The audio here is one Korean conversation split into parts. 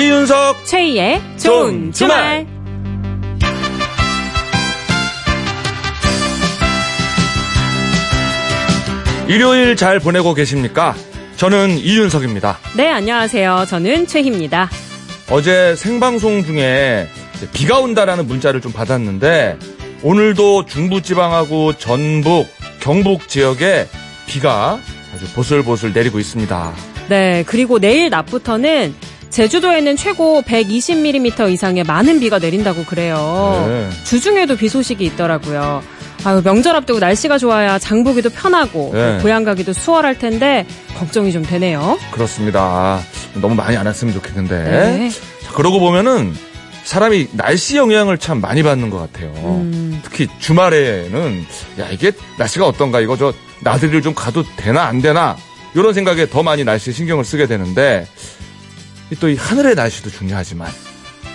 이윤석 최희의 좋은 주말. 일요일 잘 보내고 계십니까? 저는 이윤석입니다. 네, 안녕하세요. 저는 최희입니다. 어제 생방송 중에 비가 온다라는 문자를 좀 받았는데 오늘도 중부지방하고 전북, 경북 지역에 비가 아주 보슬보슬 내리고 있습니다. 네, 그리고 내일 낮부터는 제주도에는 최고 120mm 이상의 많은 비가 내린다고 그래요. 네. 주중에도 비 소식이 있더라고요. 아유, 명절 앞두고 날씨가 좋아야 장 보기도 편하고 네. 고향 가기도 수월할 텐데 걱정이 좀 되네요. 그렇습니다. 너무 많이 안 왔으면 좋겠는데. 네. 자, 그러고 보면은 사람이 날씨 영향을 참 많이 받는 것 같아요. 음. 특히 주말에는 야 이게 날씨가 어떤가 이거 저 나들이를 좀 가도 되나 안 되나 이런 생각에 더 많이 날씨에 신경을 쓰게 되는데 또 이 하늘의 날씨도 중요하지만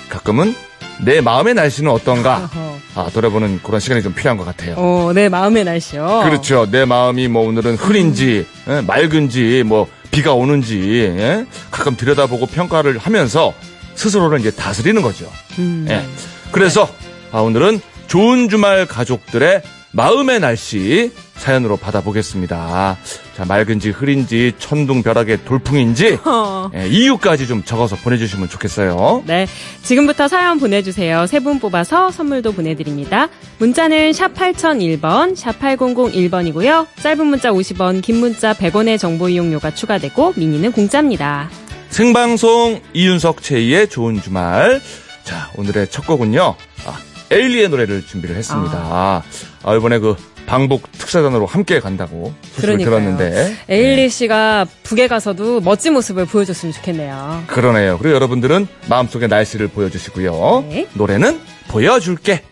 가끔은 내 마음의 날씨는 어떤가. 아, 돌아보는 그런 시간이 좀 필요한 것 같아요. 어, 내 마음의 날씨요. 그렇죠. 내 마음이 뭐 오늘은 흐린지 예, 맑은지 뭐 비가 오는지 예? 가끔 들여다보고 평가를 하면서 스스로를 이제 다스리는 거죠. 음. 예. 그래서 아, 오늘은 좋은 주말 가족들의 마음의 날씨 사연으로 받아보겠습니다. 자, 맑은지 흐린지 천둥벼락의 돌풍인지 어. 예, 이유까지 좀 적어서 보내주시면 좋겠어요. 네. 지금부터 사연 보내주세요. 세 분 뽑아서 선물도 보내드립니다. 문자는 샵 8001번, 샵 8001번이고요. 짧은 문자 50원, 긴 문자 100원의 정보 이용료가 추가되고, 미니는 공짜입니다. 생방송 이윤석 최희의 좋은 주말. 자, 오늘의 첫 곡은요. 아, 에일리의 노래를 준비를 했습니다. 아, 이번에 그 방북 특사단으로 함께 간다고 소식을 그러니까요. 들었는데. 에일리 씨가 북에 가서도 멋진 모습을 보여줬으면 좋겠네요. 그러네요. 그리고 여러분들은 마음속의 날씨를 보여주시고요. 네. 노래는 보여줄게.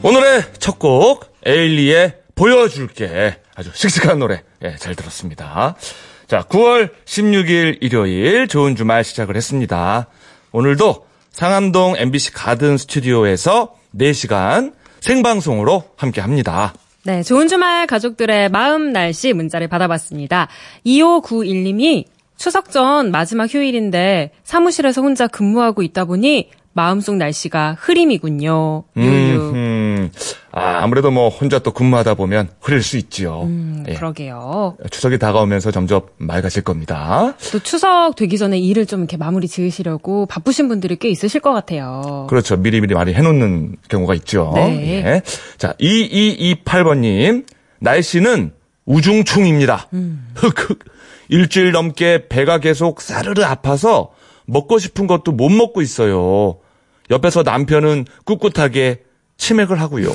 오늘의 첫 곡, 에일리의 보여줄게. 아주 씩씩한 노래. 예, 잘 들었습니다. 자, 9월 16일 일요일 좋은 주말 시작을 했습니다. 오늘도 상암동 MBC 가든 스튜디오에서 4시간 생방송으로 함께 합니다. 네, 좋은 주말 가족들의 마음 날씨 문자를 받아봤습니다. 2591님이 추석 전 마지막 휴일인데 사무실에서 혼자 근무하고 있다 보니 마음속 날씨가 흐림이군요. 유유. 음, 아, 아무래도 뭐 혼자 또 근무하다 보면 흐릴 수 있지요. 음, 예. 그러게요. 추석이 다가오면서 점점 맑아질 겁니다. 또 추석 되기 전에 일을 좀 이렇게 마무리 지으시려고 바쁘신 분들이 꽤 있으실 것 같아요. 그렇죠. 미리미리 많이 해놓는 경우가 있죠. 네. 예. 자, 2228번님. 날씨는 우중충입니다. 음. 흑흑. 일주일 넘게 배가 계속 싸르르 아파서 먹고 싶은 것도 못 먹고 있어요. 옆에서 남편은 꿋꿋하게 치맥을 하고요.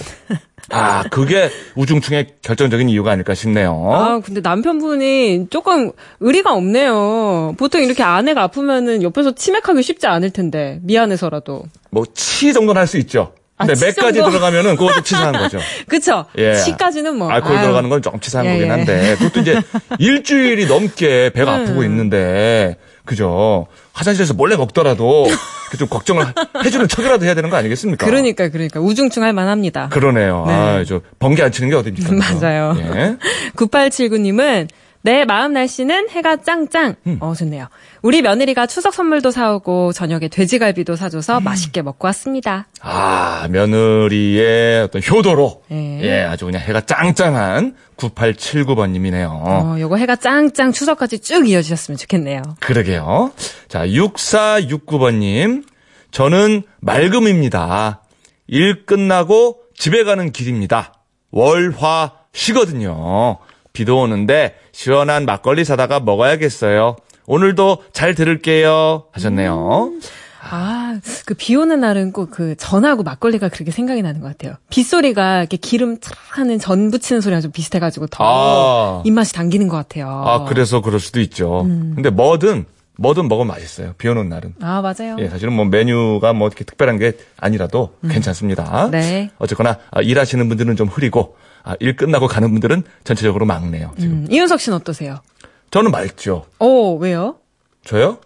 아, 그게 우중충의 결정적인 이유가 아닐까 싶네요. 아, 근데 남편분이 조금 의리가 없네요. 보통 이렇게 아내가 아프면은 옆에서 치맥하기 쉽지 않을 텐데. 미안해서라도. 뭐, 치 정도는 할 수 있죠. 근데 아, 치 맥까지 정도? 들어가면은 그것도 치사한 거죠. 그쵸? 예. 치까지는 뭐. 알코올 아유. 들어가는 건 좀 치사한 예, 거긴 예. 한데 그것도 이제 일주일이 넘게 배가 음. 아프고 있는데 그죠 화장실에서 몰래 먹더라도 좀 걱정을 해주는 척이라도 해야 되는 거 아니겠습니까? 그러니까, 그러니까. 우중충 할 만합니다. 그러네요. 네. 아, 저 번개 안 치는 게 어딥니까? 맞아요. 예. 9879님은 내 마음 날씨는 해가 짱짱. 음. 어, 좋네요. 우리 며느리가 추석 선물도 사오고 저녁에 돼지갈비도 사줘서 음. 맛있게 먹고 왔습니다. 아 며느리의 어떤 효도로 예. 예 아주 그냥 해가 짱짱한 9879번님이네요. 어, 요거 해가 짱짱 추석까지 쭉 이어지셨으면 좋겠네요. 그러게요. 자, 6469번님. 저는 맑음입니다. 일 끝나고 집에 가는 길입니다. 월화 쉬거든요. 비도 오는데 시원한 막걸리 사다가 먹어야겠어요. 오늘도 잘 들을게요. 하셨네요. 아, 그 비 오는 날은 꼭 그 전하고 막걸리가 그렇게 생각이 나는 것 같아요. 빗소리가 이렇게 기름 촤 하는 전 부치는 소리가 좀 비슷해가지고 더 아. 입맛이 당기는 것 같아요. 아, 그래서 그럴 수도 있죠. 음. 근데 뭐든 뭐든 먹으면 맛있어요. 비 오는 날은. 아, 맞아요. 예, 사실은 뭐 메뉴가 뭐 이렇게 특별한 게 아니라도 괜찮습니다. 네. 어쨌거나 아, 일하시는 분들은 좀 흐리고 아, 일 끝나고 가는 분들은 전체적으로 막네요. 지금. 음, 이윤석 씨는 어떠세요? 저는 맑죠. 오, 왜요? 저요?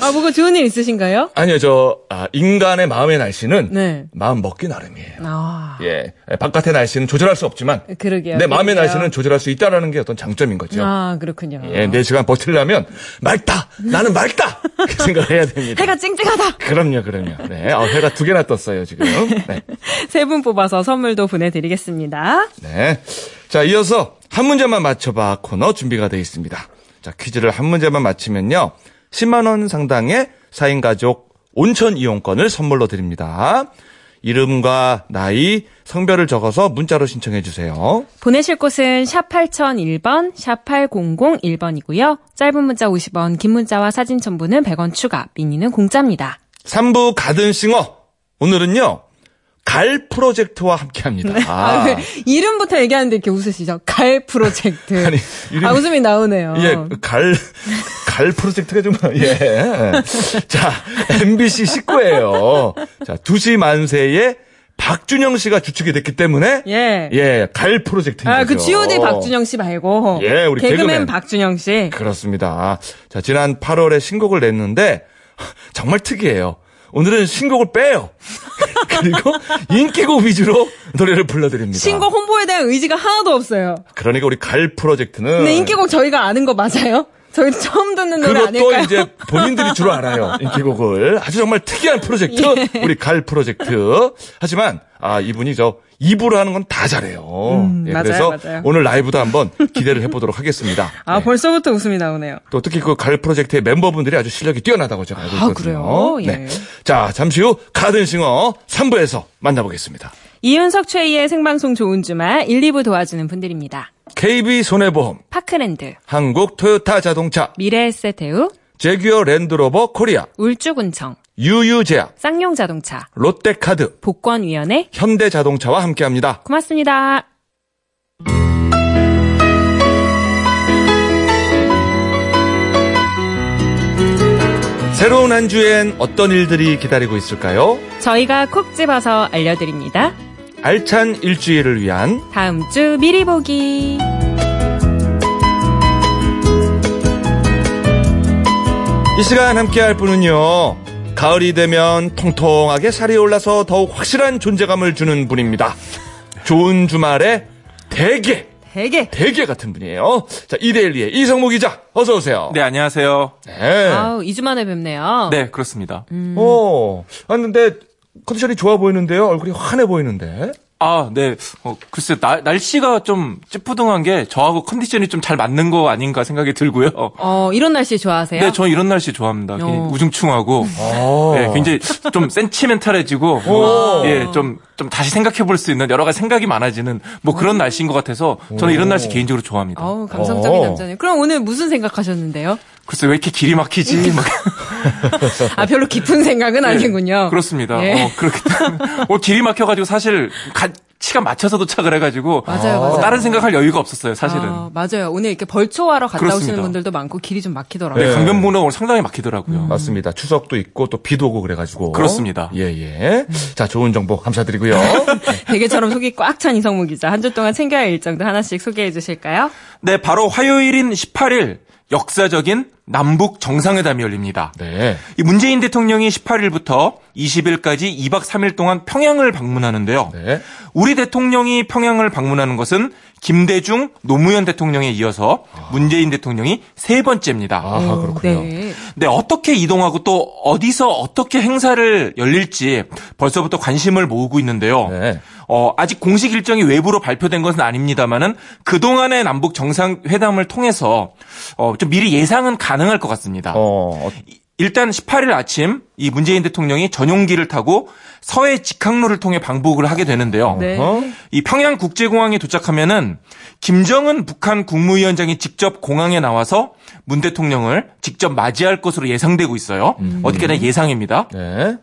아, 뭐가 좋은 일 있으신가요? 아니요, 저 아, 인간의 마음의 날씨는 네. 마음 먹기 나름이에요. 아, 예, 바깥의 날씨는 조절할 수 없지만 그러게요. 내 마음의 그러게요. 날씨는 조절할 수 있다라는 게 어떤 장점인 거죠. 아, 그렇군요. 예, 4시간 버틸려면 맑다. 나는 맑다. 그 생각을 해야 됩니다. 해가 찡찡하다! 그럼요, 그럼요. 네, 아, 해가 두 개나 떴어요 지금. 네. 세분 뽑아서 선물도 보내드리겠습니다. 네. 자, 이어서 한 문제만 맞춰봐 코너 준비가 되어 있습니다. 자, 퀴즈를 한 문제만 맞히면요. 10만원 상당의 4인 가족 온천 이용권을 선물로 드립니다. 이름과 나이, 성별을 적어서 문자로 신청해 주세요. 보내실 곳은 샵 8001번, 샵 8001번이고요. 짧은 문자 50원, 긴 문자와 사진 첨부는 100원 추가, 미니는 공짜입니다. 3부 가든싱어. 오늘은요. 갈 프로젝트와 함께 합니다. 아, 왜 이름부터 얘기하는데 이렇게 웃으시죠? 갈 프로젝트. 아니, 이름이- 아, 웃음이 나오네요. 예, 갈, 갈 프로젝트가 좀, 예. 자, MBC 식구예요. 자, 2시 만세에 박준영 씨가 주축이 됐기 때문에, 예. 예, 갈 프로젝트인 아, 그 거죠. G.O.D 박준영 씨 말고. 예, 우리 개그맨, 개그맨. 박준영 씨. 그렇습니다. 자, 지난 8월에 신곡을 냈는데, 정말 특이해요. 오늘은 신곡을 빼요. 그리고 인기곡 위주로 노래를 불러드립니다. 신곡 홍보에 대한 의지가 하나도 없어요. 그러니까 우리 갈 프로젝트는. 근데 인기곡 저희가 아는 거 맞아요? 저희 처음 듣는 노래 그것도 아닐까요? 이제 본인들이 주로 알아요. 인기곡을. 아주 정말 특이한 프로젝트. 예. 우리 갈 프로젝트. 하지만, 아, 이분이 저, 입으로 하는 건 다 잘해요. 음, 맞아요, 그래서 맞아요. 오늘 라이브도 한번 기대를 해보도록 하겠습니다. 아, 네. 벌써부터 웃음이 나오네요. 또 특히 그 갈 프로젝트의 member분들이 아주 실력이 뛰어나다고 제가 알고 아, 있거든요. 그래요? 예. 네. 자, 잠시 후 가든싱어 3부에서 만나보겠습니다. 이윤석 최희의 생방송 좋은 주말 1, 2부 도와주는 분들입니다. KB 손해보험, 파크랜드, 한국 토요타 자동차, 미래에셋대우, 재규어 랜드로버 코리아, 울주군청, 유유제약, 쌍용자동차, 롯데카드, 복권위원회, 현대자동차와 함께합니다. 고맙습니다. 새로운 한 주엔 어떤 일들이 기다리고 있을까요? 저희가 콕 집어서 알려드립니다. 알찬 일주일을 위한 다음 주 미리 보기. 이 시간 함께할 분은요. 가을이 되면 통통하게 살이 올라서 더욱 확실한 존재감을 주는 분입니다. 좋은 주말에 대게, 되게. 대게 같은 분이에요. 자, 이데일리의 이성무 기자, 어서 오세요. 네, 안녕하세요. 네. 아우, 2주 만에 뵙네요. 네, 그렇습니다. 오, 아, 근데 컨디션이 좋아 보이는데요. 얼굴이 환해 보이는데. 아, 네. 어, 글쎄, 나- 날씨가 좀 찌뿌둥한 게 저하고 컨디션이 좀 잘 맞는 거 아닌가 생각이 들고요. 어, 이런 날씨 좋아하세요? 네, 저는 이런 날씨 좋아합니다. 어. 우중충하고, 어. 네, 굉장히 좀 센치멘탈해지고, 오. 예, 좀, 좀 다시 생각해 볼 수 있는 여러 가지 생각이 많아지는 뭐 그런 날씨인 것 같아서 저는 이런 날씨 개인적으로 좋아합니다. 어우, 감성적인 어. 남자네요. 그럼 오늘 무슨 생각하셨는데요? 글쎄, 왜 이렇게 길이 막히지? 막 아, 별로 깊은 생각은 아니군요. 그렇습니다. 예. 어, 그렇기 때문에. 어, 길이 막혀가지고 사실 가- 시간 맞춰서 도착을 해가지고. 맞아요, 어, 맞아요. 다른 생각할 여유가 없었어요, 사실은. 아, 맞아요. 오늘 이렇게 벌초하러 갔다 그렇습니다. 오시는 분들도 많고 길이 좀 막히더라고요. 네, 네. 강변북로가 오늘 상당히 막히더라고요. 음. 맞습니다. 추석도 있고 또 비도 오고 그래가지고. 그렇습니다. 예, 예. 자, 좋은 정보 감사드리고요. 베개처럼 속이 꽉 찬 이성무 기자. 한 주 동안 챙겨야 할 일정도 하나씩 소개해 주실까요? 네, 바로 화요일인 18일 역사적인 남북 정상회담이 열립니다. 네. 이 문재인 대통령이 18일부터 20일까지 2박 3일 동안 평양을 방문하는데요. 네. 우리 대통령이 평양을 방문하는 것은 김대중 노무현 대통령에 이어서 문재인 대통령이 세 번째입니다. 아하, 그렇군요. 네. 네, 어떻게 이동하고 또 어디서 어떻게 행사를 열릴지 벌써부터 관심을 모으고 있는데요. 네. 어, 아직 공식 일정이 외부로 발표된 것은 아닙니다만은 그동안의 남북 정상회담을 통해서 어, 좀 미리 예상은 가능할 것 같습니다. 어, 어, 일단 18일 아침 이 문재인 대통령이 전용기를 타고 서해 직항로를 통해 방북을 하게 되는데요. 네. 어? 이 평양 국제공항에 도착하면은 김정은 북한 국무위원장이 직접 공항에 나와서 문 대통령을 직접 맞이할 것으로 예상되고 있어요. 어떻게나 예상입니다. 네.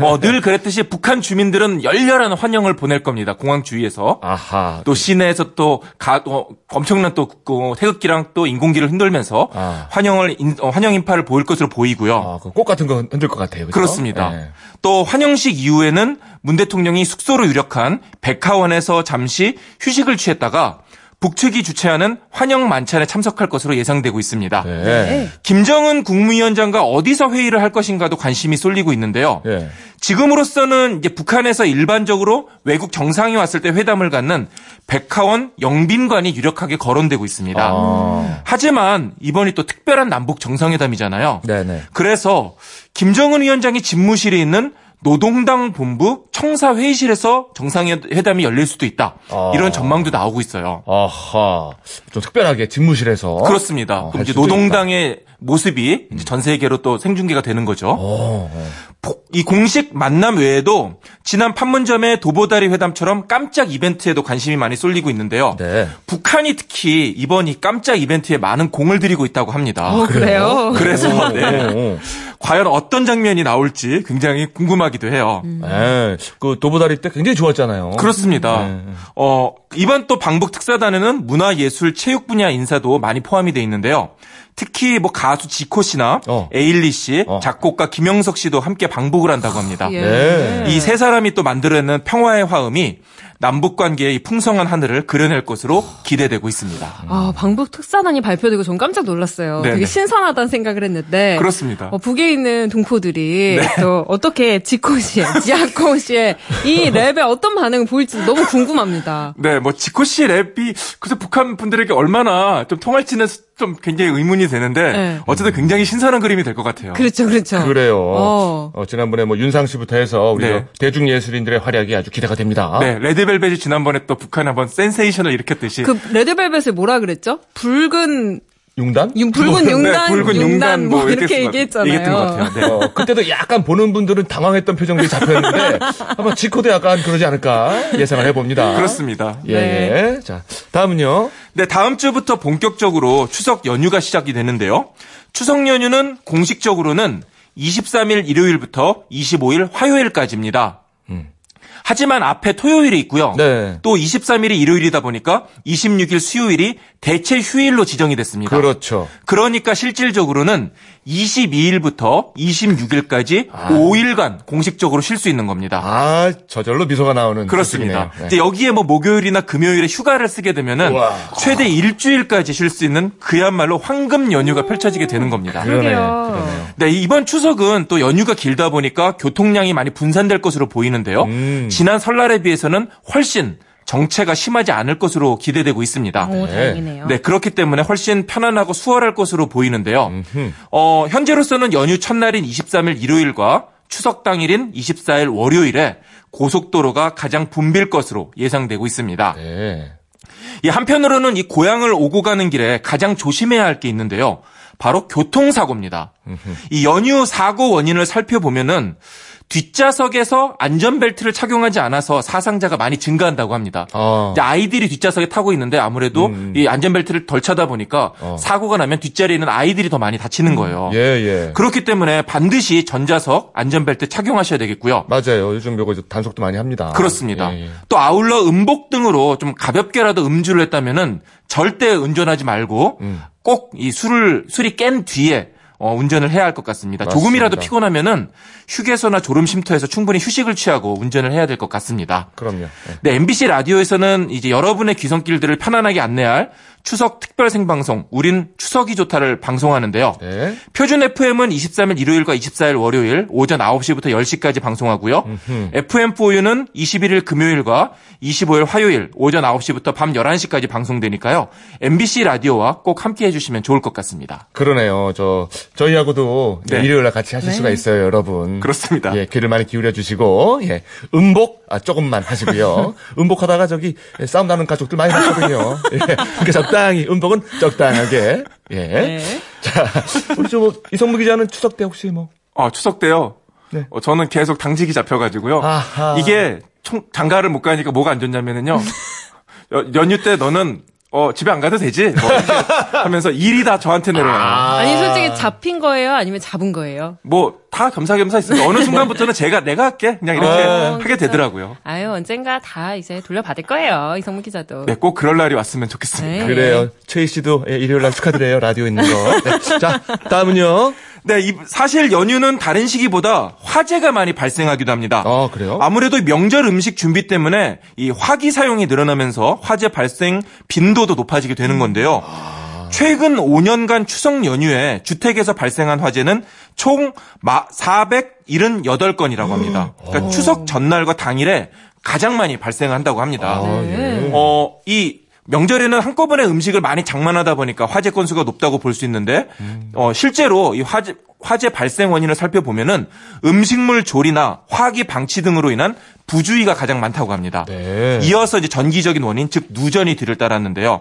어, 늘 그랬듯이 북한 주민들은 열렬한 환영을 보낼 겁니다. 공항 주위에서. 아하. 또 시내에서 또 가, 어, 엄청난 또 그, 태극기랑 또 인공기를 흔들면서 아. 환영을 인- 어, 환영 인파를 보일 것으로 보이고요. 아, 그꽃 같은 거 흔들 것 같아요. 그죠? 그렇습니다. 예. 또 환영식 이후에는 문 대통령이 숙소로 유력한 백화원에서 잠시 휴식을 취했다가 북측이 주최하는 환영 만찬에 참석할 것으로 예상되고 있습니다. 네. 김정은 국무위원장과 어디서 회의를 할 것인가도 관심이 쏠리고 있는데요. 예. 지금으로서는 이제 북한에서 일반적으로 외국 정상이 왔을 때 회담을 갖는 백화원 영빈관이 유력하게 거론되고 있습니다. 아. 하지만 이번이 또 특별한 남북 정상회담이잖아요. 네네. 그래서 김정은 위원장이 집무실에 있는 노동당 본부 청사 회의실에서 정상회담이 열릴 수도 있다. 아. 이런 전망도 나오고 있어요. 아하. 좀 특별하게 집무실에서. 그렇습니다. 어, 그럼 할 이제 노동당의 모습이 이제 전 세계로 또 생중계가 되는 거죠. 어, 어. 포- 이 공식 만남 외에도 지난 판문점의 도보다리 회담처럼 깜짝 이벤트에도 관심이 많이 쏠리고 있는데요. 네. 북한이 특히 이번 이 깜짝 이벤트에 많은 공을 들이고 있다고 합니다. 어, 그래요? 그래서 네. 과연 어떤 장면이 나올지 굉장히 궁금하기도 해요. 예. 그 도보다리 때 굉장히 좋았잖아요. 그렇습니다. 네. 어, 이번 또 방북 특사단에는 문화 예술 체육 분야 인사도 많이 포함이 돼 있는데요. 특히 뭐 가수 지코 씨나 어. 에일리 씨, 어. 작곡가 김영석 씨도 함께 방북을 한다고 합니다. 예. 네. 이세 사람이 또 만들어낸 평화의 화음이 남북 관계의 이 풍성한 하늘을 그려낼 것으로 기대되고 있습니다. 아, 방북 특사단이 발표되고 전 깜짝 놀랐어요. 네네. 되게 신선하다는 생각을 했는데. 그렇습니다. 어, 북에 있는 동포들이 네. 또 어떻게 지코 씨의, 지아코 씨의 이 랩에 어떤 반응을 보일지 너무 궁금합니다. 네, 뭐 지코 씨의 랩이 그래서 북한 분들에게 얼마나 좀 통할지는 좀 굉장히 의문이 되는데 네. 어쨌든 굉장히 신선한 그림이 될 것 같아요. 그렇죠, 그렇죠. 그래요. 어. 어, 지난번에 뭐 윤상 씨부터 해서 우리 네. 대중 예술인들의 활약이 아주 기대가 됩니다. 네, 레드벨벳이 지난번에 또 북한에 한번 센세이션을 일으켰듯이 그 레드벨벳을 뭐라 그랬죠? 붉은 융단? 융, 붉은 네, 융단, 붉은 융단 뭐, 뭐 이렇게 얘기했잖아요. 얘기했던 것 같아요. 네. 어, 그때도 약간 보는 분들은 당황했던 표정들이 잡혔는데 아마 지코도 약간 그러지 않을까 예상을 해봅니다. 그렇습니다. 예, 예. 자, 다음은요. 네, 다음 주부터 본격적으로 추석 연휴가 시작이 되는데요. 추석 연휴는 공식적으로는 23일 일요일부터 25일 화요일까지입니다. 하지만 앞에 토요일이 있고요. 네. 또 23일이 일요일이다 보니까 26일 수요일이 대체 휴일로 지정이 됐습니다. 그렇죠. 그러니까 실질적으로는 22일부터 26일까지 5일간 공식적으로 쉴 수 있는 겁니다. 아, 저절로 미소가 나오는 그렇습니다. 소식이네요. 이제 여기에 뭐 목요일이나 금요일에 휴가를 쓰게 되면은 우와. 최대 일주일까지 쉴 수 있는 그야말로 황금 연휴가 펼쳐지게 되는 겁니다. 그러네. 그러네요. 네, 이번 추석은 또 연휴가 길다 보니까 교통량이 많이 분산될 것으로 보이는데요. 음. 지난 설날에 비해서는 훨씬 정체가 심하지 않을 것으로 기대되고 있습니다. 오, 다행이네요. 네, 그렇기 때문에 훨씬 편안하고 수월할 것으로 보이는데요. 음흠. 어, 현재로서는 연휴 첫날인 23일 일요일과 추석 당일인 24일 월요일에 고속도로가 가장 붐빌 것으로 예상되고 있습니다. 네. 이 한편으로는 이 고향을 오고 가는 길에 가장 조심해야 할 게 있는데요. 바로 교통사고입니다. 이 연휴 사고 원인을 살펴보면은 뒷좌석에서 안전벨트를 착용하지 않아서 사상자가 많이 증가한다고 합니다. 어. 아이들이 뒷좌석에 타고 있는데 아무래도 음. 이 안전벨트를 덜 차다 보니까 어. 사고가 나면 뒷자리에 있는 아이들이 더 많이 다치는 거예요. 예, 예. 그렇기 때문에 반드시 전좌석 안전벨트 착용하셔야 되겠고요. 맞아요. 요즘 요거 단속도 많이 합니다. 그렇습니다. 예, 예. 또 아울러 음복 등으로 좀 가볍게라도 음주를 했다면은 절대 운전하지 말고 음. 꼭이 술을 술이 깬 뒤에 어, 운전을 해야 할 것 같습니다. 맞습니다. 조금이라도 피곤하면은 휴게소나 졸음 쉼터에서 충분히 휴식을 취하고 운전을 해야 될 것 같습니다. 그럼요. 예. 네, MBC 라디오에서는 이제 여러분의 귀성길들을 편안하게 안내할 추석 특별 생방송 우린 추석이 좋다를 방송하는데요. 네. 표준 FM은 23일 일요일과 24일 월요일 오전 9시부터 10시까지 방송하고요. FM4U는 21일 금요일과 25일 화요일 오전 9시부터 밤 11시까지 방송되니까요. MBC 라디오와 꼭 함께 해주시면 좋을 것 같습니다. 그러네요. 저 저희하고도 네. 일요일 날 같이 하실 네. 수가 있어요, 여러분. 그렇습니다. 예, 귀를 많이 기울여 주시고 예. 음복 아, 조금만 하시고요. 음복하다가 저기 예, 싸움 나는 가족들 많이 봤거든요. 예. 그러니까 적당히 음복은 적당하게. 예. 네. 자, 우리 저 이성무 기자는 추석 때 혹시 뭐 어, 추석 때요. 네. 어, 저는 계속 당직이 잡혀가지고요. 아하. 이게 총, 장가를 못 가니까 뭐가 안 좋냐면은요. 여- 연휴 때 너는 어, 집에 안 가도 되지? 뭐 이렇게 하면서 일이 다 저한테 내려와요. 아니 솔직히 잡힌 거예요? 아니면 잡은 거예요? 뭐, 다 겸사겸사 있습니다. 어느 순간부터는 제가, 내가 할게. 그냥 이렇게 어, 하게 그쵸. 되더라고요. 아유 언젠가 다 이제 돌려받을 거예요 이성문 기자도. 네, 꼭 그럴 날이 왔으면 좋겠습니다. 네. 그래요. 최희 씨도 예, 일요일 날 축하드려요. 라디오 있는 거. 네. 자, 다음은요. 네, 이- 사실 연휴는 다른 시기보다 화재가 많이 발생하기도 합니다. 아, 그래요? 아무래도 명절 음식 준비 때문에 이 화기 사용이 늘어나면서 화재 발생 빈도도 높아지게 되는 건데요. 최근 5년간 추석 연휴에 주택에서 발생한 화재는 총 478건이라고 합니다. 그러니까 추석 전날과 당일에 가장 많이 발생한다고 합니다. 네. 어, 이 명절에는 한꺼번에 음식을 많이 장만하다 보니까 화재 건수가 높다고 볼 수 있는데, 어, 실제로 이 화재, 화재 발생 원인을 살펴보면은 음식물 조리나 화기 방치 등으로 인한 부주의가 가장 많다고 합니다. 네. 이어서 이제 전기적인 원인, 즉 누전이 뒤를 따랐는데요.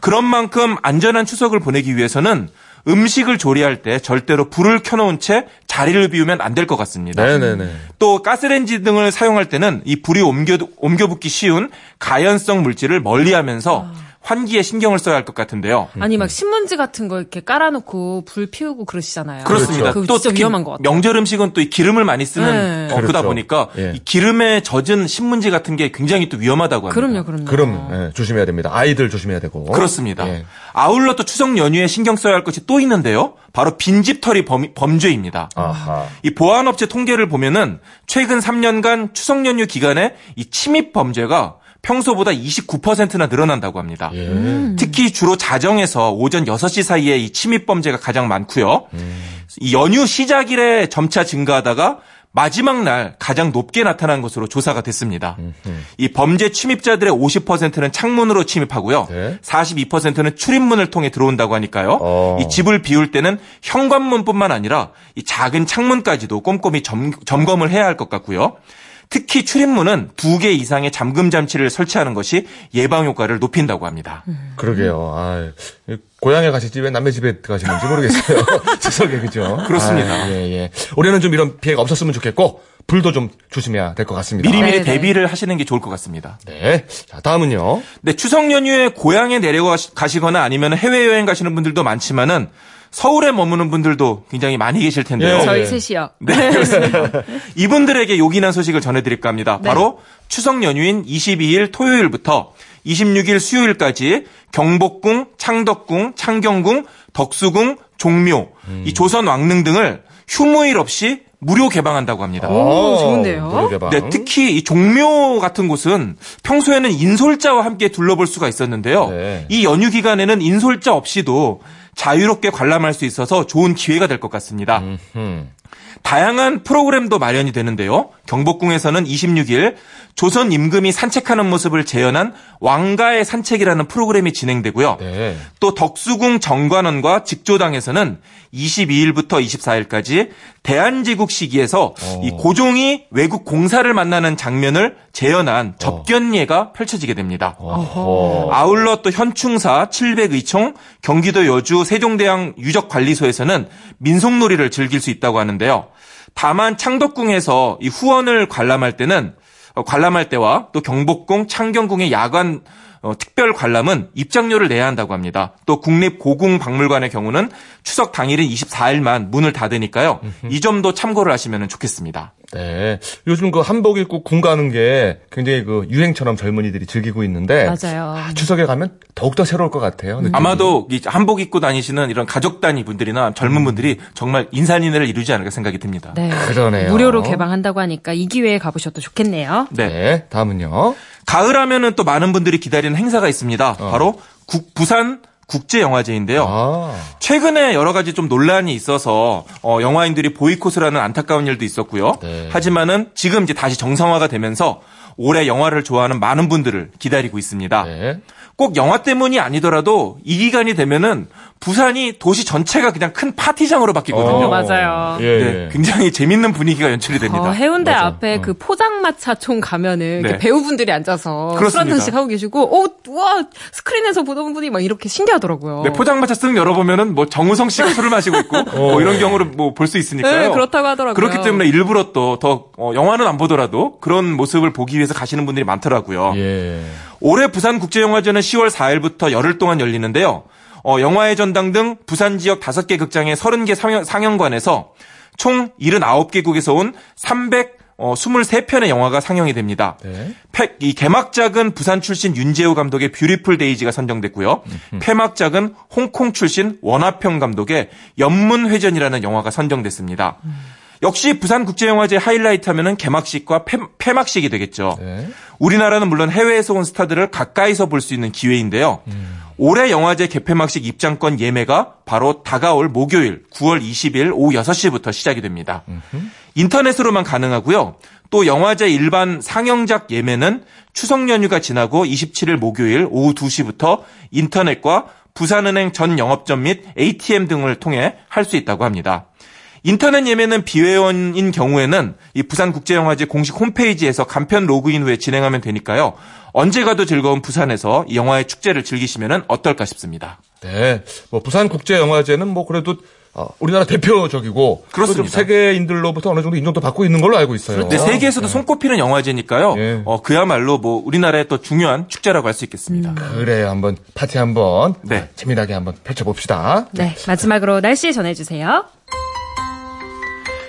그런 만큼 안전한 추석을 보내기 위해서는 음식을 조리할 때 절대로 불을 켜놓은 채 자리를 비우면 안 될 것 같습니다. 네네네. 또 가스레인지 등을 사용할 때는 이 불이 옮겨 옮겨 붙기 쉬운 가연성 물질을 멀리하면서 환기에 신경을 써야 할 것 같은데요. 아니 막 신문지 같은 거 이렇게 깔아놓고 불 피우고 그러시잖아요. 그렇습니다. 그거 또 진짜 위험한 것 같아요. 명절 음식은 또 이 기름을 많이 쓰는 네. 어, 그러다 그렇죠. 보니까 예. 이 기름에 젖은 신문지 같은 게 굉장히 또 위험하다고 합니다. 그럼요, 그럼요. 그럼 예, 조심해야 됩니다. 아이들 조심해야 되고. 그렇습니다. 예. 아울러 또 추석 연휴에 신경 써야 할 것이 또 있는데요. 바로 빈집털이 범, 범죄입니다. 아하. 이 보안업체 통계를 보면은 최근 3년간 추석 연휴 기간에 이 침입 범죄가 평소보다 29%나 늘어난다고 합니다. 예. 특히 주로 자정에서 오전 6시 사이에 이 침입 범죄가 가장 많고요. 이 연휴 시작일에 점차 증가하다가 마지막 날 가장 높게 나타난 것으로 조사가 됐습니다. 이 범죄 침입자들의 50%는 창문으로 침입하고요. 네. 42%는 출입문을 통해 들어온다고 하니까요. 어. 이 집을 비울 때는 현관문뿐만 아니라 이 작은 창문까지도 꼼꼼히 점, 점검을 해야 할 것 같고요. 특히 출입문은 두 개 이상의 잠금 장치를 설치하는 것이 예방 효과를 높인다고 합니다. 그러게요. 아, 고향에 가실지 왜 남의 집에 가시는지 모르겠어요. 추석에 그죠? 그렇습니다. 아, 예, 예. 올해는 좀 이런 피해가 없었으면 좋겠고 불도 좀 조심해야 될 것 같습니다. 미리미리 네, 네. 대비를 하시는 게 좋을 것 같습니다. 네. 자, 다음은요. 네, 추석 연휴에 고향에 내려가시거나 아니면 해외여행 가시는 분들도 많지만은 서울에 머무는 분들도 굉장히 많이 계실 텐데요. 예. 저희 셋이요. 네, 그렇습니다. 이분들에게 요긴한 소식을 전해드릴까 합니다. 네. 바로 추석 연휴인 22일 토요일부터 26일 수요일까지 경복궁, 창덕궁, 창경궁, 덕수궁, 종묘, 이 조선 왕릉 등을 휴무일 없이 무료 개방한다고 합니다. 오, 어, 좋은데요? 무료 개방. 네, 특히 이 종묘 같은 곳은 평소에는 인솔자와 함께 둘러볼 수가 있었는데요. 네. 이 연휴 기간에는 인솔자 없이도 자유롭게 관람할 수 있어서 좋은 기회가 될 것 같습니다. 음. 다양한 프로그램도 마련이 되는데요. 경복궁에서는 26일 조선 임금이 산책하는 모습을 재현한 왕가의 산책이라는 프로그램이 진행되고요. 네. 또 덕수궁 정관원과 직조당에서는 22일부터 24일까지 대한제국 시기에서 이 고종이 외국 공사를 만나는 장면을 재현한 접견예가 펼쳐지게 됩니다. 어허. 아울러 또 현충사 700의총 경기도 여주 세종대왕 유적관리소에서는 민속놀이를 즐길 수 있다고 하는데요. 다만 창덕궁에서 이 후원을 관람할 때는 어, 관람할 때와 또 경복궁, 창경궁의 야간 어, 특별 관람은 입장료를 내야 한다고 합니다. 또 국립고궁박물관의 경우는 추석 당일인 24일만 문을 닫으니까요. 이 점도 참고를 하시면 좋겠습니다. 네. 요즘 그 한복 입고 궁 가는 게 굉장히 그 유행처럼 젊은이들이 즐기고 있는데. 맞아요. 아, 추석에 가면 더욱더 새로울 것 같아요. 느낌이. 아마도 이 한복 입고 다니시는 이런 가족 단위 분들이나 젊은 분들이 정말 인산인해를 이루지 않을까 생각이 듭니다. 네. 그러네요. 무료로 개방한다고 하니까 이 기회에 가보셔도 좋겠네요. 네. 네. 다음은요. 가을 하면은 또 많은 분들이 기다리는 행사가 있습니다. 바로 국- 부산 국제영화제인데요. 아. 최근에 여러 가지 좀 논란이 있어서 어, 영화인들이 보이콧을 하는 안타까운 일도 있었고요. 네. 하지만은 지금 이제 다시 정상화가 되면서 올해 영화를 좋아하는 많은 분들을 기다리고 있습니다. 네. 꼭 영화 때문이 아니더라도 이 기간이 되면은 부산이 도시 전체가 그냥 큰 파티장으로 바뀌거든요. 어, 맞아요. 예, 네, 예. 굉장히 재밌는 분위기가 연출이 됩니다. 어, 해운대 맞아. 앞에 그 포장마차촌 가면은 네. 배우분들이 앉아서 술 그렇습니다. 한 잔씩 하고 계시고, 오, 와, 스크린에서 보던 분이 막 이렇게 신기하더라고요. 네, 포장마차 쓱 열어보면은 뭐 정우성 씨가 술을 마시고 있고 뭐 이런 경우를 뭐 볼 수 있으니까요. 네, 그렇다고 하더라고요. 그렇기 때문에 일부러 또더 영화는 안 보더라도 그런 모습을 보기 위해서 가시는 분들이 많더라고요. 예. 올해 부산국제영화제는 10월 4일부터 열흘 동안 열리는데요. 어, 영화의 전당 등 부산 지역 5개 극장의 30개 상영, 상영관에서 총 79개국에서 온 300, 어, 23편의 영화가 상영이 됩니다. 네. 팩, 이 개막작은 부산 출신 윤재호 감독의 Beautiful Days가 선정됐고요. 폐막작은 홍콩 출신 원화평 감독의 엽문외전이라는 영화가 선정됐습니다. 역시 부산국제영화제 하이라이트 하면은 개막식과 폐, 폐막식이 되겠죠. 네. 우리나라는 물론 해외에서 온 스타들을 가까이서 볼 수 있는 기회인데요. 올해 영화제 개폐막식 입장권 예매가 바로 다가올 목요일 9월 20일 오후 6시부터 시작이 됩니다. 인터넷으로만 가능하고요. 또 영화제 일반 상영작 예매는 추석 연휴가 지나고 27일 목요일 오후 2시부터 인터넷과 부산은행 전 영업점 및 ATM 등을 통해 할 수 있다고 합니다. 인터넷 예매는 비회원인 경우에는 이 부산국제영화제 공식 홈페이지에서 간편 로그인 후에 진행하면 되니까요. 언제 가도 즐거운 부산에서 이 영화의 축제를 즐기시면 어떨까 싶습니다. 네. 뭐 부산 국제 영화제는 뭐 그래도 어, 우리나라 대표적이고 그렇습니다. 또 세계인들로부터 어느 정도 인정도 받고 있는 걸로 알고 있어요. 네, 세계에서도 손꼽히는 영화제니까요. 예. 어, 그야말로 뭐 우리나라의 또 중요한 축제라고 할 수 있겠습니다. 그래요. 한번 파티 한번 네. 재미나게 한번 펼쳐 봅시다. 네, 마지막으로 날씨 전해 주세요.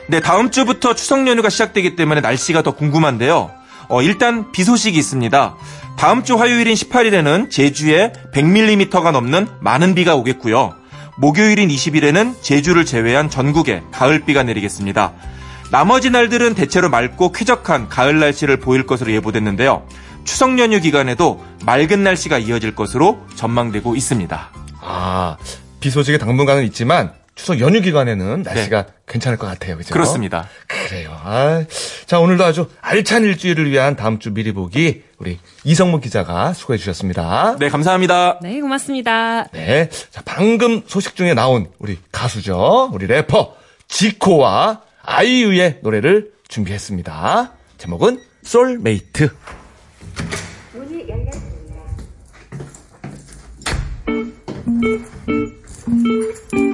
네, 다음 주부터 추석 연휴가 시작되기 때문에 날씨가 더 궁금한데요. 어, 일단 비 소식이 있습니다. 다음 주 화요일인 18일에는 제주에 100mm가 넘는 많은 비가 오겠고요. 목요일인 20일에는 제주를 제외한 전국에 가을비가 내리겠습니다. 나머지 날들은 대체로 맑고 쾌적한 가을 날씨를 보일 것으로 예보됐는데요. 추석 연휴 기간에도 맑은 날씨가 이어질 것으로 전망되고 있습니다. 아, 비 소식에 당분간은 있지만 추석 연휴 기간에는 날씨가 괜찮을 것 같아요. 그죠? 네. 그렇습니다. 그래요. 아, 자, 오늘도 아주 알찬 일주일을 위한 다음 주 미리 보기 우리 이성문 기자가 수고해 주셨습니다. 네, 감사합니다. 네, 고맙습니다. 네. 자, 방금 소식 중에 나온 우리 가수죠. 우리 래퍼 지코와 아이유의 노래를 준비했습니다. 제목은 솔메이트. 젊음의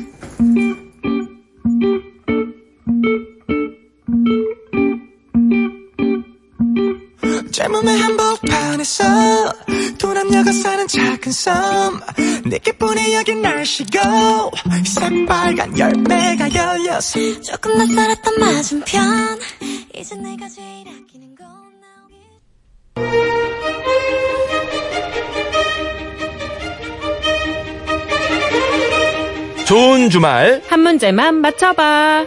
한복판에서 도남녀가 사는 작은 섬 내게뿐이 여긴 날씨고 새빨간 열매가 열렸어 조금 낯설었던 맞은편 이제 내가 제일 아끼는 건 나오기 좋은 주말. 한 문제만 맞춰봐.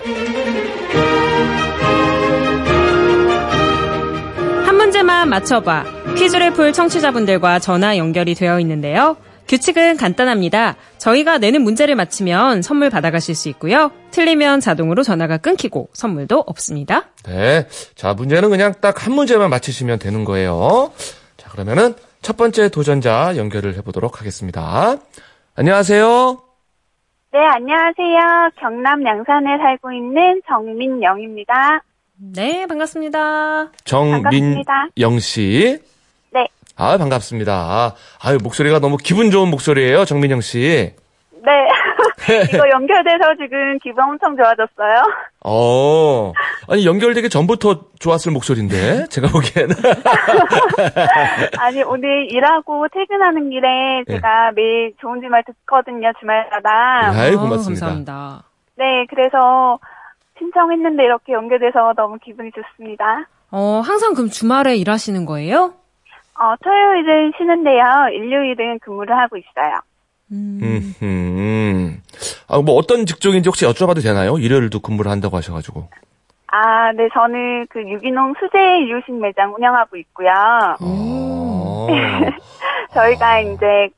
한 문제만 맞춰봐. 퀴즈를 풀 청취자분들과 전화 연결이 되어 있는데요. 규칙은 간단합니다. 저희가 내는 문제를 맞히면 선물 받아가실 수 있고요. 틀리면 자동으로 전화가 끊기고 선물도 없습니다. 네. 자, 문제는 그냥 딱 한 문제만 맞히시면 되는 거예요. 자, 그러면은 첫 번째 도전자 연결을 해보도록 하겠습니다. 안녕하세요. 네, 안녕하세요. 경남 양산에 살고 있는 정민영입니다. 네, 반갑습니다. 정민영 씨. 네. 아, 반갑습니다. 아유, 목소리가 너무 기분 좋은 목소리예요, 정민영 씨. 네. 이거 연결돼서 지금 기분 엄청 좋아졌어요. 어. 아니, 연결되기 전부터 좋았을 목소리인데, 제가 보기에는. 아니, 오늘 일하고 퇴근하는 길에 예. 제가 매일 좋은 주말 듣거든요, 주말마다. 아이, 어, 고맙습니다. 감사합니다. 네, 그래서 신청했는데 이렇게 연결돼서 너무 기분이 좋습니다. 어, 항상 그럼 주말에 일하시는 거예요? 어, 토요일은 쉬는데요. 일요일은 근무를 하고 있어요. 음. 음, 아, 뭐 어떤 직종인지 혹시 여쭤봐도 되나요? 일요일도 근무를 한다고 하셔가지고. 아, 네, 저는 그 유기농 수제 이유식 매장 운영하고 있고요. 어. 저희가 이제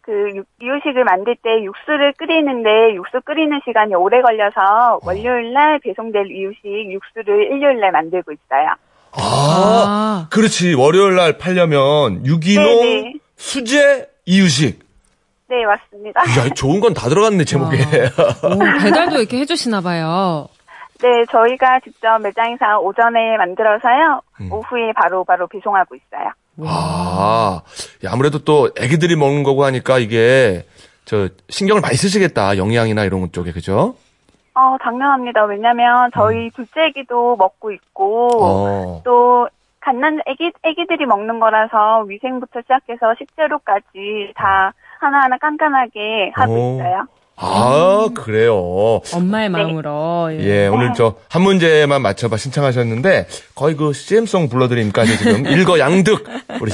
그 육- 이유식을 만들 때 육수를 끓이는데 육수 끓이는 시간이 오래 걸려서 월요일 날 배송될 이유식 육수를 일요일 날 만들고 있어요. 아, 아. 그렇지. 월요일 날 팔려면 유기농 네네. 수제 이유식. 네, 맞습니다. 야, 좋은 건 다 들어갔네, 제목에. 오, 배달도 이렇게 해주시나 봐요. 네, 저희가 직접 매장에서 오전에 만들어서요. 음. 오후에 바로 바로 배송하고 있어요. 아, 야, 아무래도 또 애기들이 먹는 거고 하니까 이게 저 신경을 많이 쓰시겠다. 영양이나 이런 쪽에 그죠? 어, 당연합니다. 왜냐면 저희 둘째 애기도 먹고 있고 음. 어. 또 갓난 애기 애기들이 먹는 거라서 위생부터 시작해서 식재료까지 다 하나하나 깐깐하게 하고 오. 있어요. 아, 그래요. 엄마의 마음으로. 예, 오늘 저 한 문제만 맞춰봐 신청하셨는데 거의 그 CM송 불러드리니까 지금 일거양득 우리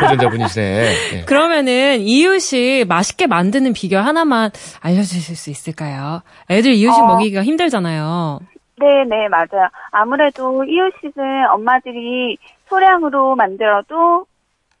도전자분이시네. 예. 그러면은 이유식 맛있게 만드는 비결 하나만 알려주실 수 있을까요? 애들 이유식 어. 먹이기가 힘들잖아요. 네, 네, 맞아요. 아무래도 이유식은 엄마들이 소량으로 만들어도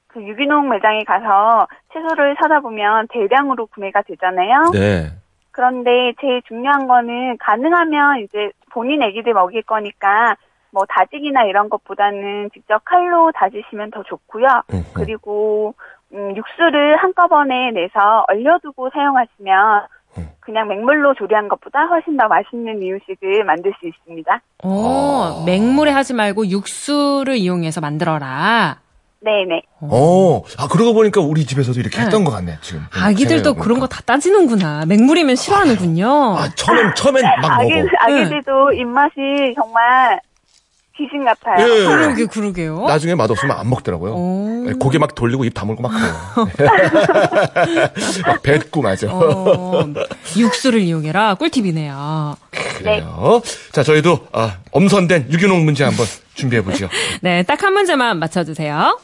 그 유기농 매장에 가서 채소를 사다 보면 대량으로 구매가 되잖아요. 네. 그런데 제일 중요한 거는 가능하면 이제 본인 애기들 먹일 거니까 뭐 다지기나 이런 것보다는 직접 칼로 다지시면 더 좋고요. 음흠. 그리고 음, 육수를 한꺼번에 내서 얼려두고 사용하시면 음. 그냥 맹물로 조리한 것보다 훨씬 더 맛있는 이유식을 만들 수 있습니다. 오, 맹물에 하지 말고 육수를 이용해서 만들어라. 네네. 어, 아 그러고 보니까 우리 집에서도 이렇게 했던 것 같네 지금. 아기들도 생각해보니까. 그런 거 다 따지는구나. 맹물이면 싫어하는군요. 아 처음엔 처음엔 막 아기, 먹어. 아기들도 입맛이 정말 귀신 같아요. 예. 그러게, 그러게요. 나중에 맛없으면 안 먹더라고요. 오. 예, 고개 막 돌리고 입 다물고 막 그래요. 막 뱉고 맞아. 어, 육수를 이용해라. 꿀팁이네요. 그래요. 자 저희도 아, 엄선된 유기농 문제 한번 준비해 보죠. 네, 딱 한 문제만 맞춰주세요.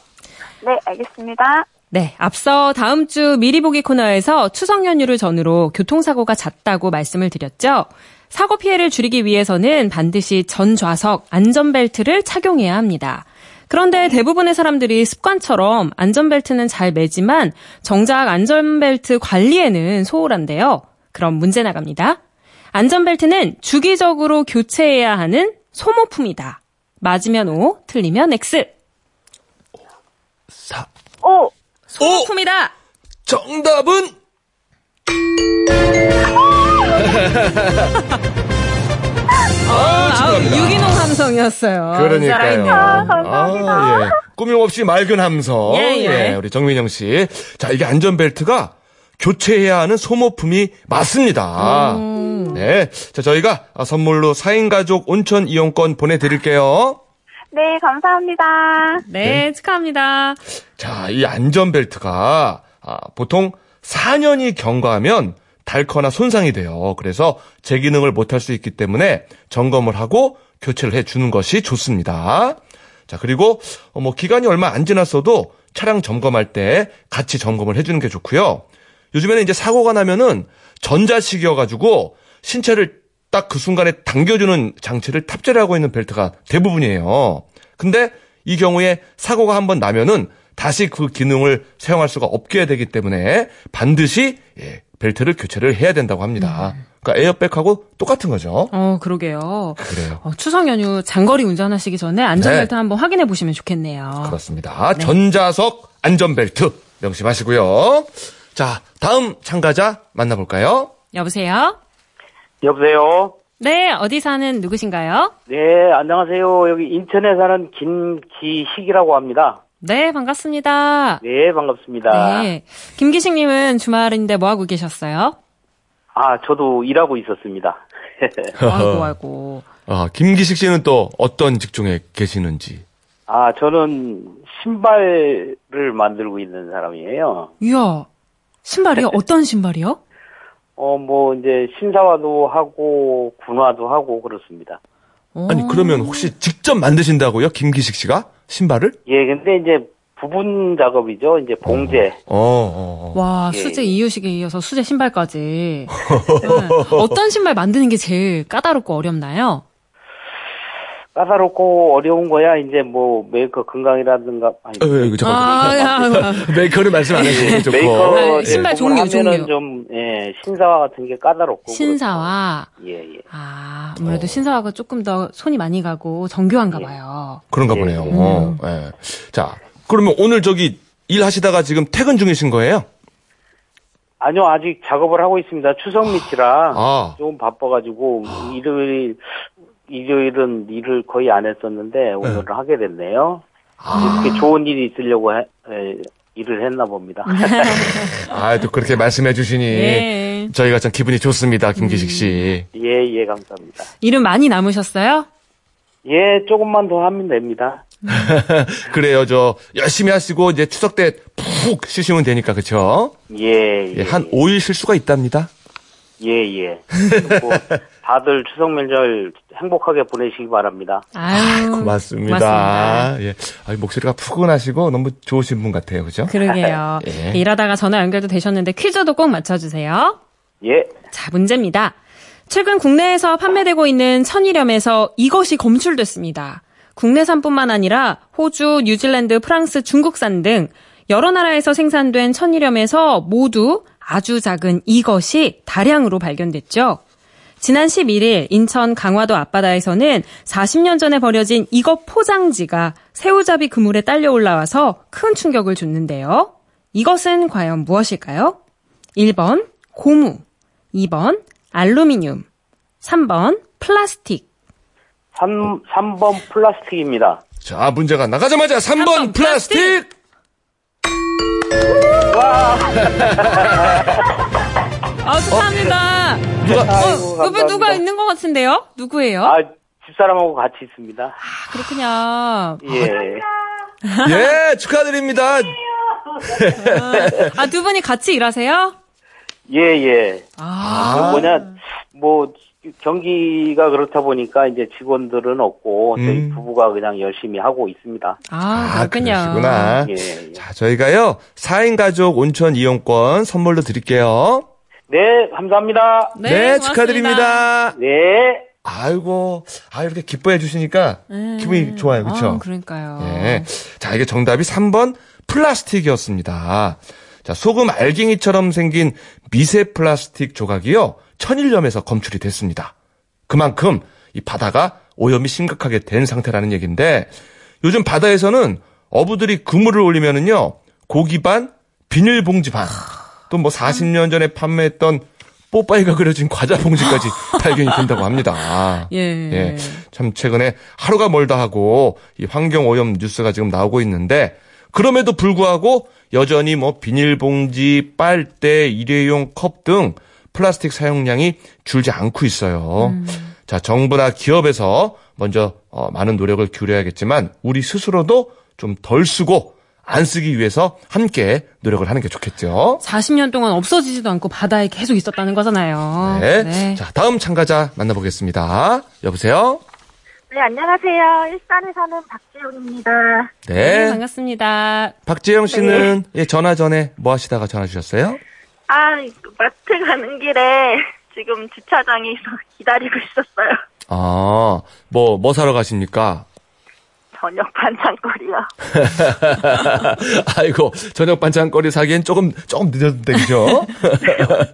네, 알겠습니다. 네, 앞서 다음 주 미리 보기 코너에서 추석 연휴를 전후로 교통사고가 잦다고 말씀을 드렸죠. 사고 피해를 줄이기 위해서는 반드시 전 좌석 안전벨트를 착용해야 합니다. 그런데 대부분의 사람들이 습관처럼 안전벨트는 잘 매지만 정작 안전벨트 관리에는 소홀한데요. 그럼 문제 나갑니다. 안전벨트는 주기적으로 교체해야 하는 소모품이다. 맞으면 O, 틀리면 X. 사 오! 소모품이다. 정답은 아, 축하합니다. 유기농 함성이었어요. 그러니까요. 아, 감사합니다. 아, 예. 꾸밈 없이 맑은 함성. 예, 예. 우리 정민영 씨. 자, 이게 안전벨트가 교체해야 하는 소모품이 맞습니다. 네. 자, 저희가 선물로 4인 가족 온천 이용권 보내드릴게요. 네, 감사합니다. 네, 축하합니다. 자, 이 안전벨트가 아, 보통 4년이 경과하면 닳거나 손상이 돼요. 그래서 재기능을 못할 수 있기 때문에 점검을 하고 교체를 해주는 것이 좋습니다. 자, 그리고 어, 뭐 기간이 얼마 안 지났어도 차량 점검할 때 같이 점검을 해주는 게 좋고요. 요즘에는 이제 사고가 나면은 전자식이어가지고 신체를 딱 그 순간에 당겨주는 장치를 탑재를 하고 있는 벨트가 대부분이에요. 근데 이 경우에 사고가 한번 나면은 다시 그 기능을 사용할 수가 없게 되기 때문에 반드시 예, 벨트를 교체를 해야 된다고 합니다. 그러니까 에어백하고 똑같은 거죠. 어, 그러게요. 그래요. 어, 추석 연휴 장거리 운전하시기 전에 안전벨트 한번 확인해 보시면 좋겠네요. 그렇습니다. 전자석 안전벨트 명심하시고요. 자, 다음 참가자 만나볼까요? 여보세요? 여보세요? 네, 어디 사는 누구신가요? 네, 안녕하세요. 여기 인천에 사는 김기식이라고 합니다. 네, 반갑습니다. 네, 반갑습니다. 네. 김기식님은 주말인데 뭐 하고 계셨어요? 아, 저도 일하고 있었습니다. 아이고, 아이고. 아, 김기식 씨는 또 어떤 직종에 계시는지. 아, 저는 신발을 만들고 있는 사람이에요. 이야, 신발이요? 어떤 신발이요? 어, 뭐, 이제, 신사화도 하고, 군화도 하고, 그렇습니다. 아니, 그러면 혹시 직접 만드신다고요? 김기식 씨가? 신발을? 예, 근데 이제, 부분 작업이죠. 이제, 봉제. 어, 어, 어. 와, 예. 수제 이유식에 이어서 수제 신발까지. 네. 어떤 신발 만드는 게 제일 까다롭고 어렵나요? 까다롭고 어려운 거야, 이제 뭐, 메이커 건강이라든가, 아니, 어, 이거 잠깐만. 아, 야, 메이커를 말씀 안 해주시면 좋고. 메이커 아, 신발 종류, 종류. 좀, 예, 신사화 같은 게 까다롭고. 신사화. 그렇죠. 예, 예. 아, 아무래도 신사화가 조금 더 손이 많이 가고 정교한가 예. 봐요. 그런가 예. 보네요. 음. 어, 예. 자, 그러면 오늘 저기 일하시다가 지금 퇴근 중이신 거예요? 아니요, 아직 작업을 하고 있습니다. 추석 밑이라 아. 좀 바빠가지고 일요일 일요일은 일을 거의 안 했었는데 오늘은 하게 됐네요. 아. 이렇게 좋은 일이 있으려고 해- 에, 일을 했나 봅니다. 아, 또 그렇게 말씀해 주시니. 네. 저희가 참 기분이 좋습니다, 김기식 씨. 예, 예, 감사합니다. 일은 많이 남으셨어요? 예, 조금만 더 하면 됩니다. 그래요. 저 열심히 하시고 이제 추석 때 푹 쉬시면 되니까 그렇죠? 예, 예. 예, 한 5일 쉴 수가 있답니다. 예, 예. 뭐, 다들 추석 명절 행복하게 보내시기 바랍니다. 아유, 고맙습니다. 고맙습니다. 예. 아, 목소리가 푸근하시고 너무 좋으신 분 같아요. 그죠? 그러게요. 예. 일하다가 전화 연결도 되셨는데 퀴즈도 꼭 맞춰주세요. 예. 자, 문제입니다. 최근 국내에서 판매되고 있는 천일염에서 이것이 검출됐습니다. 국내산뿐만 아니라 호주, 뉴질랜드, 프랑스, 중국산 등 여러 나라에서 생산된 천일염에서 모두 아주 작은 이것이 다량으로 발견됐죠. 지난 11일 인천 강화도 앞바다에서는 40년 전에 버려진 이것 포장지가 새우잡이 그물에 딸려 올라와서 큰 충격을 줬는데요. 이것은 과연 무엇일까요? 1번 고무, 2번 알루미늄, 3번 플라스틱. 3, 3번 플라스틱입니다. 자, 문제가 나가자마자 3번, 삼번 플라스틱! 플라스틱! 아, 축하합니다. 누가, 아이고, 어, 옆에 누가 감사합니다. 있는 것 같은데요? 누구예요? 아, 집사람하고 같이 있습니다. 아, 그렇군요. 예. 예, 축하드립니다. 아, 두 분이 같이 일하세요? 예, 예. 아, 그 뭐냐, 뭐, 경기가 그렇다 보니까 이제 직원들은 없고, 저희 음. 부부가 그냥 열심히 하고 있습니다. 아, 아. 그러시구나. 예, 예. 자, 저희가요, 4인 가족 온천 이용권 선물로 드릴게요. 네, 감사합니다. 네, 네. 축하드립니다. 네. 아이고, 아, 이렇게 기뻐해 주시니까 기분이 좋아요. 그쵸? 아, 그러니까요. 예. 자, 이게 정답이 3번 플라스틱이었습니다. 자, 소금 알갱이처럼 생긴 미세 플라스틱 조각이요. 천일염에서 검출이 됐습니다. 그만큼 이 바다가 오염이 심각하게 된 상태라는 얘기인데 요즘 바다에서는 어부들이 그물을 올리면은요. 고기 반, 비닐봉지 반. 또 뭐 40년 전에 판매했던 뽀빠이가 그려진 과자 봉지까지 발견이 된다고 합니다. 예. 예. 참 최근에 하루가 멀다 하고 이 환경 오염 뉴스가 지금 나오고 있는데 그럼에도 불구하고 여전히 뭐 비닐봉지, 빨대, 일회용 컵 등 플라스틱 사용량이 줄지 않고 있어요. 자, 정부나 기업에서 먼저 어, 많은 노력을 기울여야겠지만 우리 스스로도 좀 덜 쓰고 안 쓰기 위해서 함께 노력을 하는 게 좋겠죠. 40년 동안 없어지지도 않고 바다에 계속 있었다는 거잖아요. 네. 자, 다음 참가자 만나보겠습니다. 여보세요? 네, 안녕하세요. 일산에 사는 박지훈입니다. 네, 네. 반갑습니다. 박재영 씨는 예, 전화 전에 뭐 하시다가 전화 주셨어요? 아, 마트 가는 길에 지금 주차장에서 기다리고 있었어요. 아, 뭐, 뭐 사러 가십니까? 저녁 반찬거리요. 아이고, 저녁 반찬거리 사기엔 조금, 조금 늦었는데, 그죠?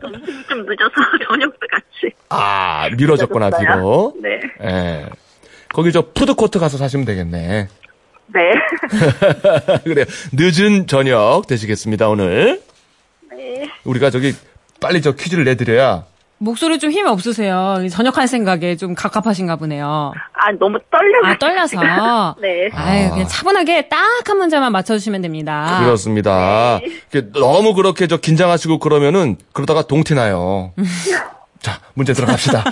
음식이 좀 늦어서 저녁도 같이. 아, 미뤄졌구나. 뒤로. 네. 예. 거기 저 푸드코트 가서 사시면 되겠네. 네. 그래요. 늦은 저녁 되시겠습니다, 오늘. 네. 우리가 저기, 빨리 저 퀴즈를 내드려야. 목소리 좀 힘이 없으세요. 전역할 생각에 좀 갑갑하신가 보네요. 아, 너무 떨려서. 아, 떨려서. 네. 아유, 그냥 차분하게 딱 한 문제만 맞춰주시면 됩니다. 그렇습니다. 이렇게 너무 그렇게 저 긴장하시고 그러면은, 그러다가 동티나요. 자, 문제 들어갑시다.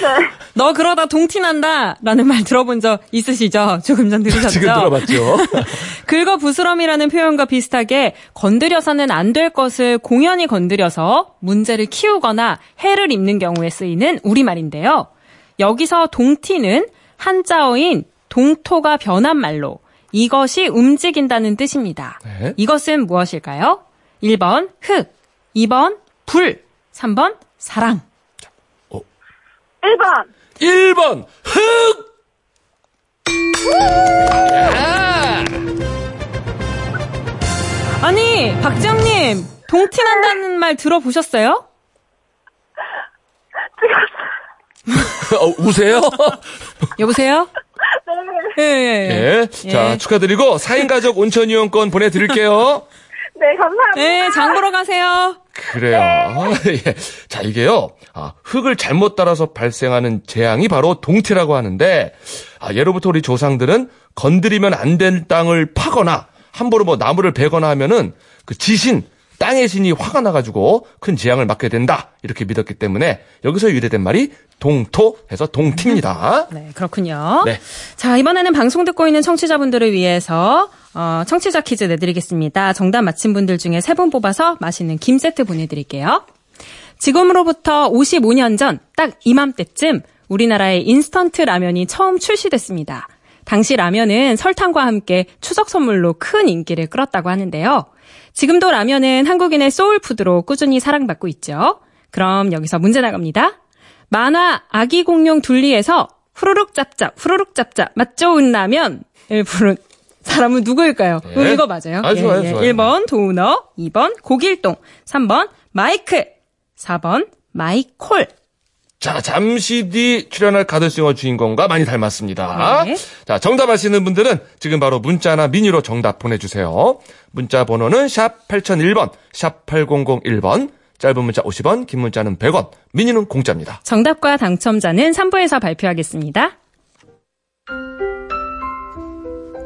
너 그러다 동티 난다! 라는 말 들어본 적 있으시죠? 조금 전 들으셨죠? 지금 들어봤죠? 긁어 부스럼이라는 표현과 비슷하게 건드려서는 안 될 것을 공연히 건드려서 문제를 키우거나 해를 입는 경우에 쓰이는 우리말인데요. 여기서 동티는 한자어인 동토가 변한 말로 이것이 움직인다는 뜻입니다. 네. 이것은 무엇일까요? 1번 흙, 2번 불, 3번 사랑. 1번. 1번, 흑! 아니, 박지영님, 동티난다는 말 들어보셨어요? 어, 우세요? 여보세요? 예, 예, 예. 예. 자, 축하드리고 4인 가족 온천 이용권 보내드릴게요. 네, 감사합니다. 네, 장 보러 가세요. 그래요. 예. 자, 이게요. 아, 흙을 잘못 따라서 발생하는 재앙이 바로 동태라고 하는데, 아, 예로부터 우리 조상들은 건드리면 안 될 땅을 파거나, 함부로 뭐 나무를 베거나 하면은 그 지신, 땅의 신이 화가 나가지고 큰 재앙을 맞게 된다 이렇게 믿었기 때문에 여기서 유래된 말이 동토 해서 동티입니다. 네, 그렇군요. 네. 자, 이번에는 방송 듣고 있는 청취자분들을 위해서 어, 청취자 퀴즈 내드리겠습니다. 정답 맞힌 분들 중에 세 분 뽑아서 맛있는 김 세트 보내드릴게요. 지금으로부터 55년 전 딱 이맘때쯤 우리나라의 인스턴트 라면이 처음 출시됐습니다. 당시 라면은 설탕과 함께 추석 선물로 큰 인기를 끌었다고 하는데요. 지금도 라면은 한국인의 soul food로 꾸준히 사랑받고 있죠. 그럼 여기서 문제 나갑니다. 만화 아기 공룡 둘리에서 후루룩 짭짭 후루룩 짭짭 맛 좋은 라면을 부른 사람은 누구일까요? 네. 이거 맞아요. 아, 좋아요, 좋아요. 1번 도우너, 2번 고길동, 3번 마이크, 4번 마이콜. 자, 잠시 뒤 출연할 가드싱어 주인공과 많이 닮았습니다. 네. 자, 정답 아시는 분들은 지금 바로 문자나 미니로 정답 보내주세요. 문자 번호는 샵 8001번, 샵 8001번, 짧은 문자 50원, 긴 문자는 100원, 미니는 공짜입니다. 정답과 당첨자는 3부에서 발표하겠습니다.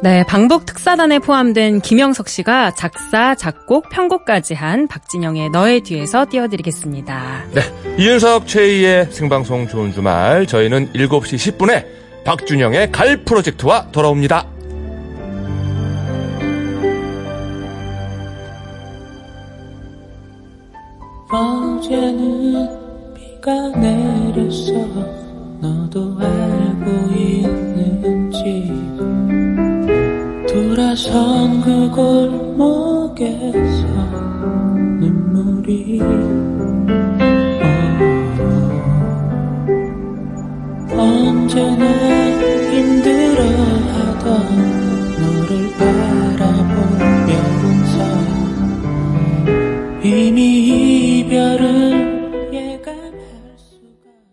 네, 방북 특사단에 포함된 김영석 씨가 작사, 작곡, 편곡까지 한 박진영의 너의 뒤에서 띄워드리겠습니다. 네, 이윤석 최희의 생방송 좋은 주말, 저희는 7시 10분에 박준영의 갈 프로젝트와 돌아옵니다. 어제는 비가 내렸어 너도 알고 있는지 돌아선 그 골목에서 눈물이 얼어. 언제나 힘들어하던 너를 바라보면서 이미 이별을